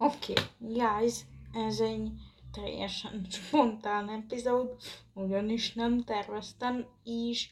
Okay, guys, ez egy teljesen spontán epizód, ugyanis nem terveztem, és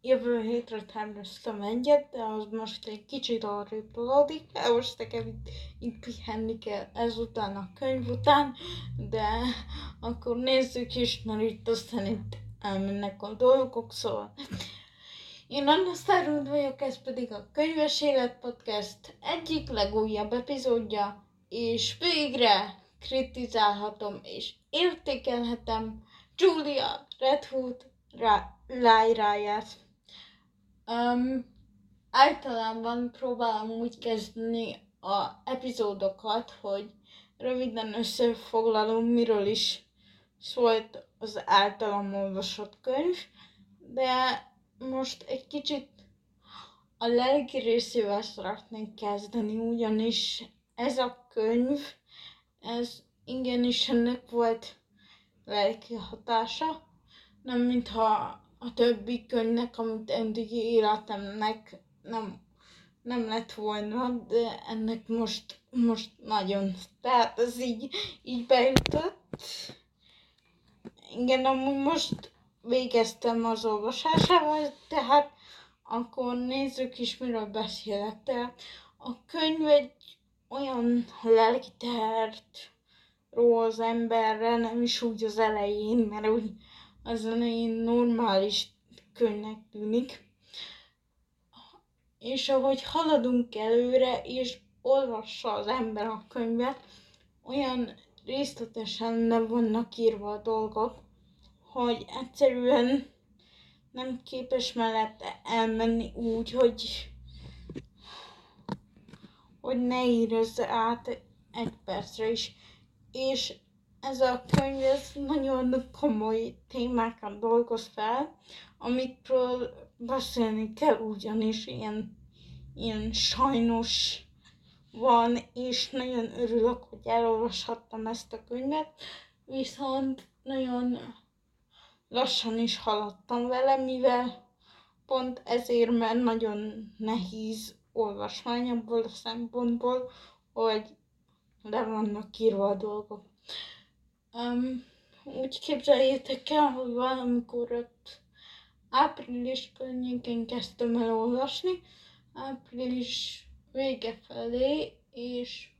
jövő hétre terveztem egyet, de az most egy kicsit arrébb tolódik, most nekem itt, itt pihenni kell ezután a könyv után, de akkor nézzük is, mert itt aztán itt elmennek a dolgok, szóval én Anna Szárund vagyok, ez pedig a Könyves Élet Podcast egyik legújabb epizódja, és végre kritizálhatom és értékelhetem Julia Redwood lájráját. Um, általában próbálom úgy kezdeni a epizódokat, hogy röviden összefoglalom, miről is szólt az általam olvasott könyv, de most egy kicsit a lelki részével szeretnék kezdeni, ugyanis ez a könyv, ez igenis ennek volt lelki hatása, nem mintha a többi könyvnek, amit eddig életemnek nem, nem lett volna, de ennek most, most nagyon, tehát ez így, így bejutott. Igen, amúgy most végeztem az olvasásával, tehát akkor nézzük is, miről beszélek. Tehát a könyv egy olyan lelkitert ról az emberre, nem is úgy az elején, mert úgy az elején normális könyvnek tűnik. És ahogy haladunk előre, és olvassa az ember a könyvet, olyan részletesen le vannak írva a dolgok, hogy egyszerűen nem képes mellette elmenni úgy, hogy hogy ne írozza át egy percre is. És ez a könyv ez nagyon komoly témákat dolgoz fel, amikről beszélni kell, ugyanis ilyen, ilyen sajnos van, és nagyon örülök, hogy elolvashattam ezt a könyvet, viszont nagyon lassan is haladtam vele, mivel pont ezért, mert nagyon nehéz olvasmány abból a szempontból, hogy le vannak írva a dolgok. Um, úgy képzeljétek el, hogy valamikor ott április környékén kezdtem el olvasni, április vége felé, és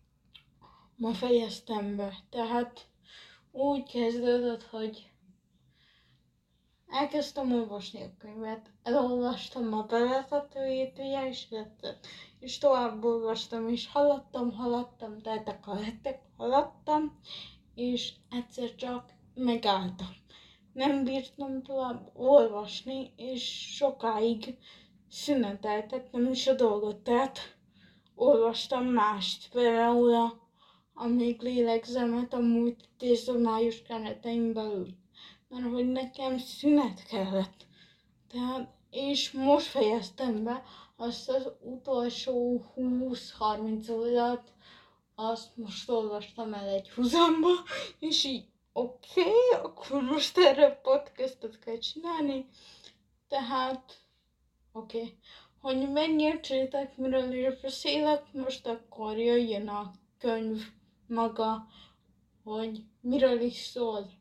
ma fejeztem be. Tehát úgy kezdődött, hogy Elkezdtem olvasni a könyvet, elolvastam a bevezetőjét, ugye, és, és tovább olvastam, és haladtam, haladtam, teltek a hetek, haladtam, és egyszer csak megálltam. Nem bírtam tovább olvasni, és sokáig szüneteltettem is a dolgot, tehát olvastam mást, például a, a még lélegzemet a múlt május keretein belül mert hogy nekem szünet kellett. Tehát, és most fejeztem be azt az utolsó 20-30 oldalt, azt most olvastam el egy húzamba, és így oké, okay, akkor most erre podcastot kell csinálni. Tehát, oké, okay. hogy megértsétek, miről is beszélek, most akkor jöjjön a könyv maga, hogy miről is szól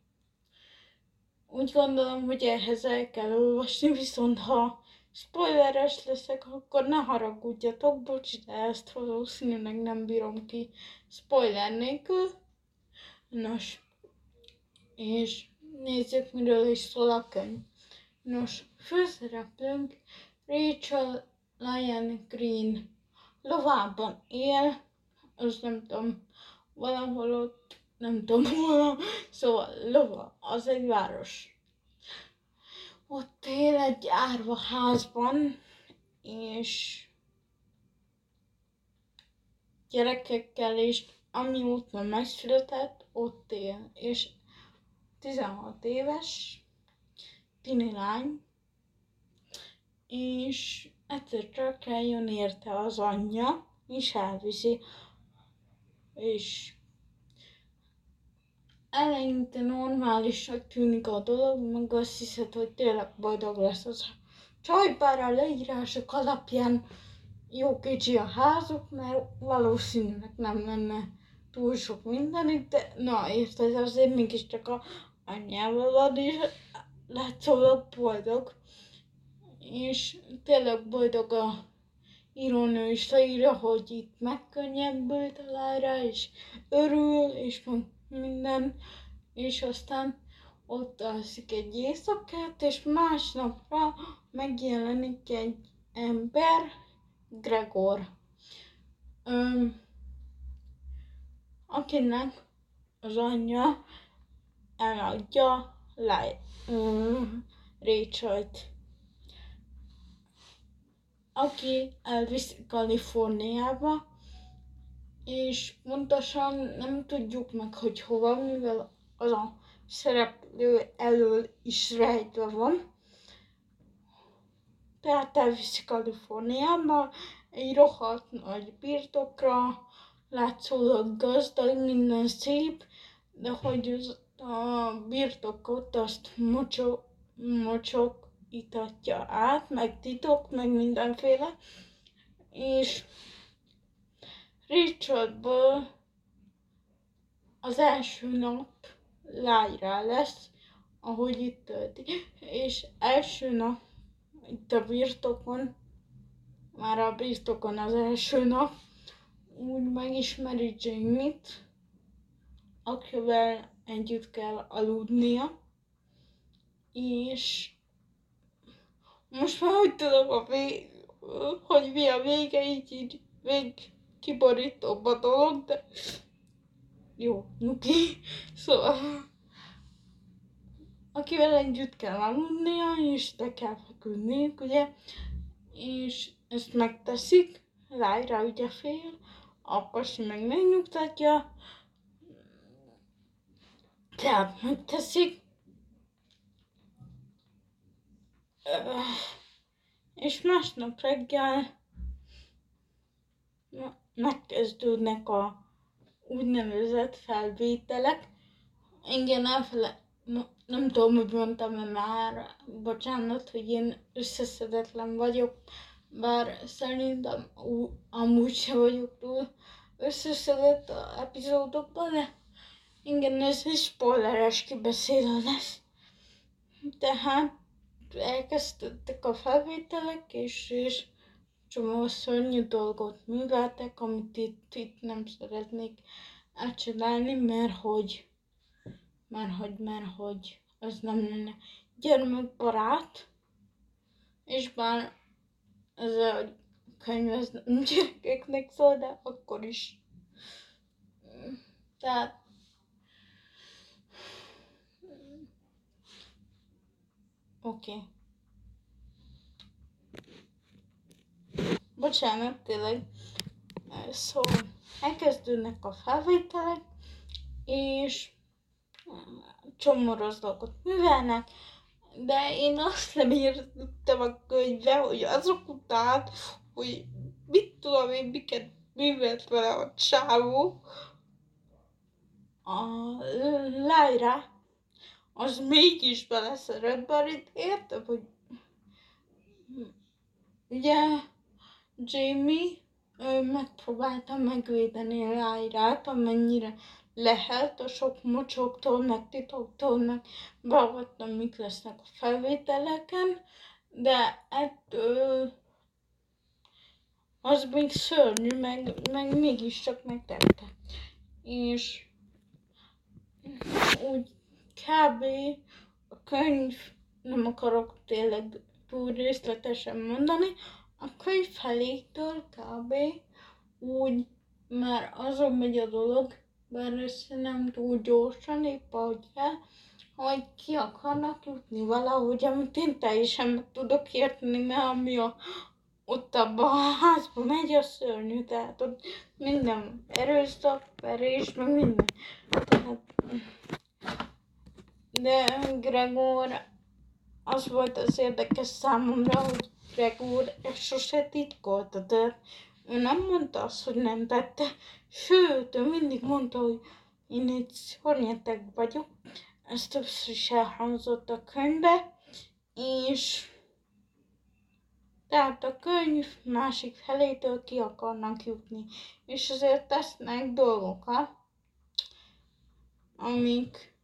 úgy gondolom, hogy ehhez el kell olvasni, viszont ha spoileres leszek, akkor ne haragudjatok, bocs, de ezt valószínűleg nem bírom ki spoiler nélkül. Nos, és nézzük, miről is szól a könyv. Nos, főszereplőnk Rachel Lyon Green lovában él, az nem tudom, valahol ott nem tudom szóval Lova, az egy város. Ott él egy árva házban, és gyerekekkel, és amióta megszületett, ott él, és 16 éves, tini lány, és egyszer csak eljön érte az anyja, és elviszi, és eleinte normálisnak tűnik a dolog, meg azt hiszed, hogy tényleg boldog lesz az csajpár a leírások alapján, jó kicsi a házuk, mert valószínűleg nem lenne túl sok mindenük, de na érted, azért mégiscsak a anyjával van, és látszólag boldog. És tényleg boldog a írónő is leírja, hogy itt megkönnyebbült a lára, és örül, és van minden, és aztán ott alszik egy éjszakát, és másnapra megjelenik egy ember, Gregor, öm, akinek az anyja eladja Rachel-t, aki elviszi Kaliforniába, és pontosan nem tudjuk meg, hogy hova, mivel az a szereplő elől is rejtve van. Tehát elviszi Kaliforniába, egy rohadt nagy birtokra, látszólag gazdag, minden szép, de hogy az, a birtokot azt mocsok, mocsok itatja át, meg titok, meg mindenféle, és Richardból az első nap lájrá lesz, ahogy itt tölti, és első nap itt a birtokon, már a birtokon az első nap, úgy megismeri Jamie-t, akivel együtt kell aludnia, és most már úgy tudom, a vég, hogy mi a vége, így, így vég kiborítóbb a dolog, de jó, nuki. Szóval, akivel együtt kell aludnia, és de kell feküdniük, ugye, és ezt megteszik, Lájra ugye fél, a pasi meg megnyugtatja, tehát megteszik, és másnap reggel megkezdődnek a úgynevezett felvételek. Igen, elfele, nem tudom, hogy mondtam-e már, bocsánat, hogy én összeszedetlen vagyok, bár szerintem amúgy se vagyok túl összeszedett a epizódokban, de igen, ez egy spoileres kibeszélő lesz. Tehát elkezdődtek a felvételek, és, és csomó szörnyű dolgot műveltek, amit itt, itt nem szeretnék elcsinálni, mert hogy, mert hogy, mert hogy az nem lenne gyermekbarát, és bár ez a könyv ez nem gyerekeknek szól, de akkor is. Tehát Oké. Okay. Bocsánat, tényleg. Szóval elkezdődnek a felvételek, és csomó rossz dolgot művelnek, de én azt nem értettem a könyvbe, hogy azok után, hogy mit tudom én, miket művelt vele a csávó, a Lyra, az mégis beleszeret, bár itt értem, hogy ugye Jamie ő megpróbálta megvédeni Lyrát, amennyire lehet a sok mocsoktól, meg titoktól, meg beavattam, mik lesznek a felvételeken, de ettől az még szörnyű, meg, meg mégiscsak megtette. És úgy kb. a könyv, nem akarok tényleg túl részletesen mondani, a könyv felétől kb. úgy már azon megy a dolog, bár ezt nem túl gyorsan, épp ahogy kell, hogy ki akarnak jutni valahogy, amit én teljesen meg tudok érteni, mert ami a, ott abban a házban megy a szörnyű, tehát ott minden erőszak, verés, meg minden. Tehát, de Gregor, az volt az érdekes számomra, hogy Gregor ezt sose titkolta, de ő nem mondta azt, hogy nem tette, sőt, ő mindig mondta, hogy én egy szornyetek vagyok, ez többször is elhangzott a könyvbe, és Tehát a könyv másik felétől ki akarnak jutni. És azért tesznek dolgokat, amik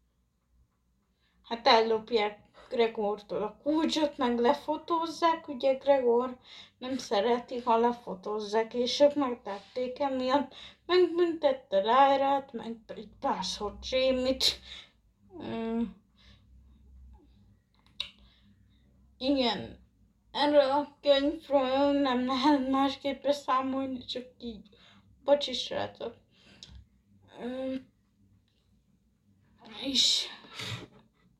hát ellopják Gregortól a kulcsot, meg lefotózzák, ugye Gregor nem szereti, ha lefotózzák, és ők megtették emiatt, megbüntette Lárát, meg egy párszor Jamie-t. Um, igen, erről a könyvről nem lehet másképp számolni, csak így. Bocsi, srácok. És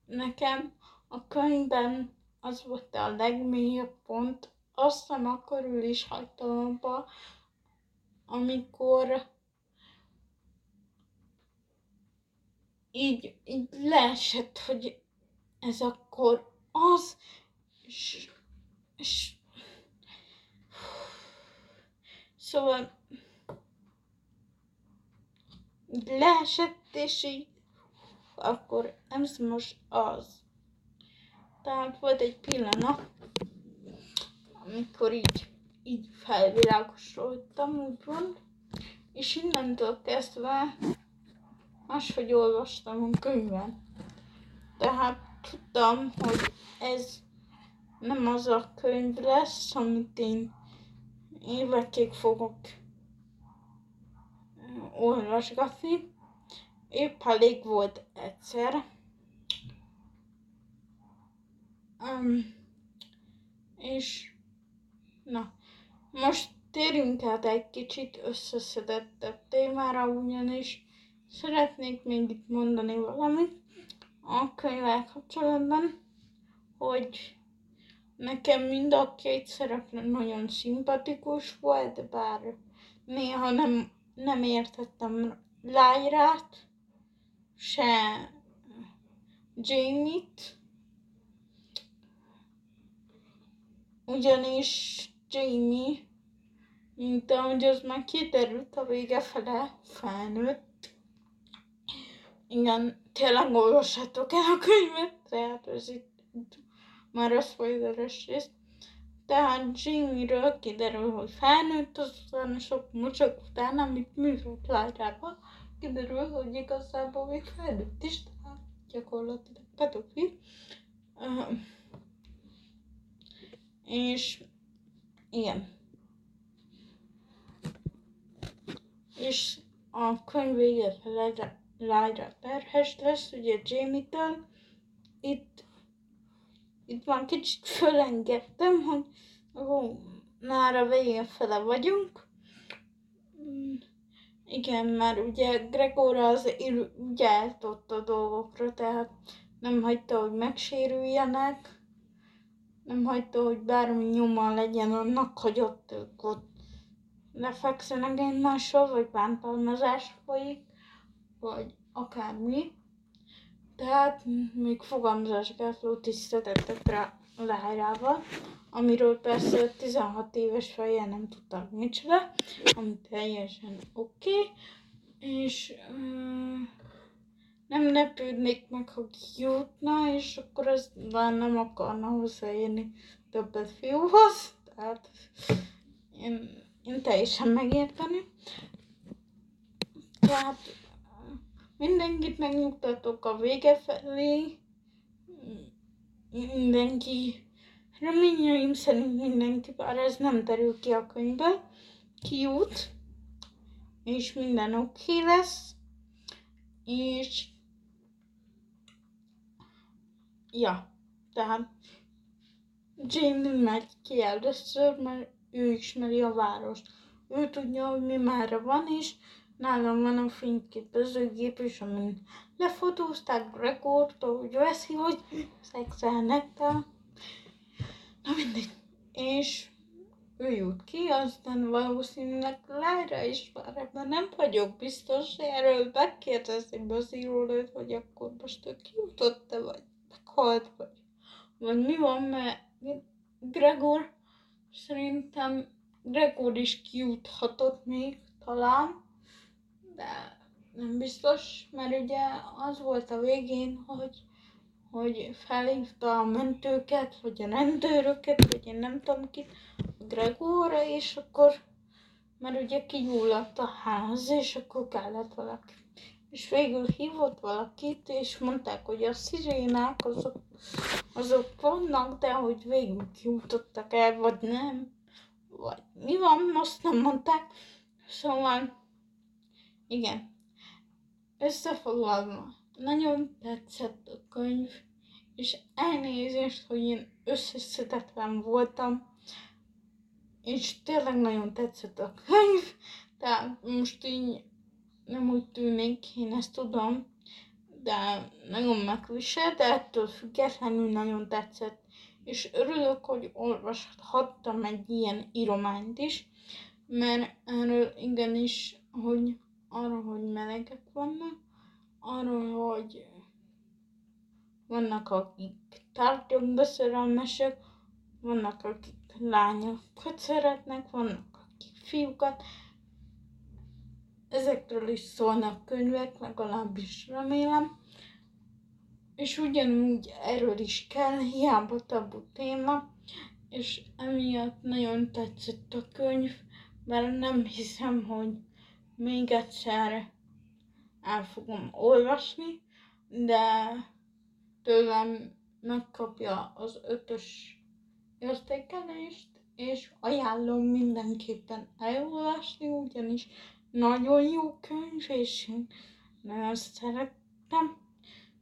nekem a könyvben az volt a legmélyebb pont, azt hiszem akkor ül is hagytam abba, amikor így, így leesett, hogy ez akkor az, és, és szóval leesett, és így akkor ez most az. Tehát volt egy pillanat, amikor így, így felvilágosodtam, úgymond, és innentől kezdve máshogy olvastam a könyvet. Tehát tudtam, hogy ez nem az a könyv lesz, amit én évekig fogok olvasgatni. Épp elég volt egyszer, Um, és na, most térjünk át egy kicsit összeszedettebb témára, ugyanis. Szeretnék még itt mondani valamit a könyvvel kapcsolatban, hogy nekem mind a két szereplő nagyon szimpatikus volt, bár néha nem, nem értettem Lyrát, se Jamie-t, ugyanis Jamie, mint ahogy az már kiderült a vége fele, felnőtt. Igen, tényleg olvassátok el a könyvet, tehát ez itt, már a spoileres rész. Tehát Jamie-ről kiderül, hogy felnőtt, azután sok mocsok után, amit művelt Lájrába, kiderül, hogy igazából még felnőtt is, tehát gyakorlatilag pedofil. Uh, és igen. És a könyv vége Lyra terhes lesz, ugye Jamie-től. Itt, itt már kicsit fölengedtem, hogy ó, már a vége fele vagyunk. Igen, mert ugye Gregor az ügyelt ott a dolgokra, tehát nem hagyta, hogy megsérüljenek nem hagyta, hogy bármi nyoma legyen annak, hogy ott ők ott lefekszenek egymással, vagy bántalmazás folyik, vagy akármi. Tehát még fogalmazásgátlót is szedettek rá Lárával, amiről persze 16 éves fejjel nem tudtak micsoda, ami teljesen oké, okay. és uh, nem lepődnék meg, ha kijutna, és akkor az már nem akarna hozzáérni többet fiúhoz. Tehát én, én teljesen megérteni. Tehát mindenkit megnyugtatok a vége felé. Mindenki, reményeim szerint mindenki, bár ez nem terül ki a könyvbe, kijut, és minden oké okay lesz, és Ja, tehát Jamie megy ki először, mert ő ismeri a várost. Ő tudja, hogy mi már van, és nálam van a fényképezőgép is, amin lefotózták Gregort, ahogy veszi, hogy szexelnek, de na mindegy. És ő jut ki, aztán valószínűleg Lára is már ebben nem vagyok biztos, erről megkérdezik Bazírót, hogy akkor most ő kijutott-e, vagy meghalt, vagy, vagy mi van, mert Gregor szerintem Gregor is kijuthatott még talán, de nem biztos, mert ugye az volt a végén, hogy, hogy felhívta a mentőket, vagy a rendőröket, vagy én nem tudom kit, Gregorra, és akkor, mert ugye kigyulladt a ház, és akkor kellett valaki. És végül hívott valakit, és mondták, hogy a szirénák azok, azok vannak, de hogy végül kijutottak el, vagy nem, vagy mi van, azt nem mondták. Szóval, igen, összefoglalva, nagyon tetszett a könyv, és elnézést, hogy én összeszedetlen voltam, és tényleg nagyon tetszett a könyv, tehát most így nem úgy tűnik, én ezt tudom, de nagyon megvisel, de ettől függetlenül nagyon tetszett. És örülök, hogy olvashattam egy ilyen írományt is, mert erről igenis, hogy arra, hogy melegek vannak, arról, hogy vannak, akik tárgyakba szerelmesek, vannak, akik lányokat szeretnek, vannak, akik fiúkat. Ezekről is szólnak könyvek, legalábbis remélem. És ugyanúgy erről is kell, hiába tabu téma, és emiatt nagyon tetszett a könyv, mert nem hiszem, hogy még egyszer el fogom olvasni, de tőlem megkapja az ötös értékelést, és ajánlom mindenképpen elolvasni, ugyanis nagyon jó könyv, és én nagyon szerettem,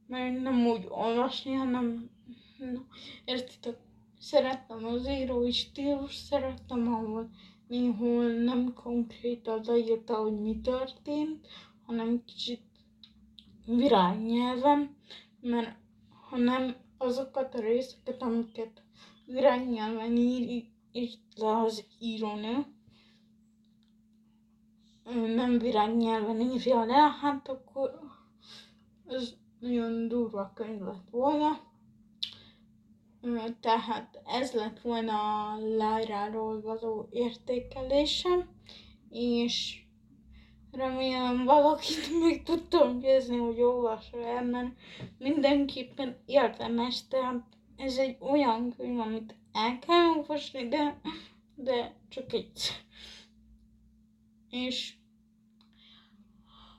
mert nem úgy olvasni, hanem na, értitek, szerettem az írói stílus, szerettem, ahol néhol nem konkrétan leírta, hogy mi történt, hanem kicsit virágnyelven, mert hanem azokat a részeket, amiket virágnyelven ír, írt le az írónő, nem virágnyelven írja le, hát akkor ez nagyon durva könyv lett volna. Tehát ez lett volna a Lájráról való értékelésem, és remélem valakit még tudtam győzni, hogy olvassa el, mert mindenképpen érdemes, tehát ez egy olyan könyv, amit el kell olvasni, de, de csak egy. És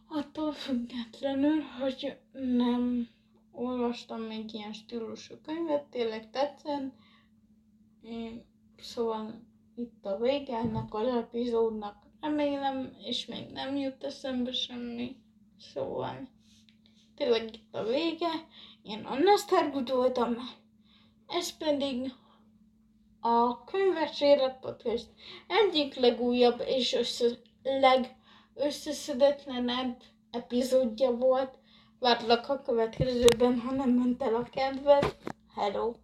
attól függetlenül, hogy nem olvastam még ilyen stílusú könyvet, tényleg tetszett. Szóval itt a vége ennek az epizódnak remélem, és még nem jut eszembe semmi. Szóval tényleg itt a vége. Én Anna Stargood voltam, ez pedig a Könyves Élet Podcast egyik legújabb és össze, legösszeszedetlenebb epizódja volt. Várlak a következőben, ha nem ment el a kedved. Hello!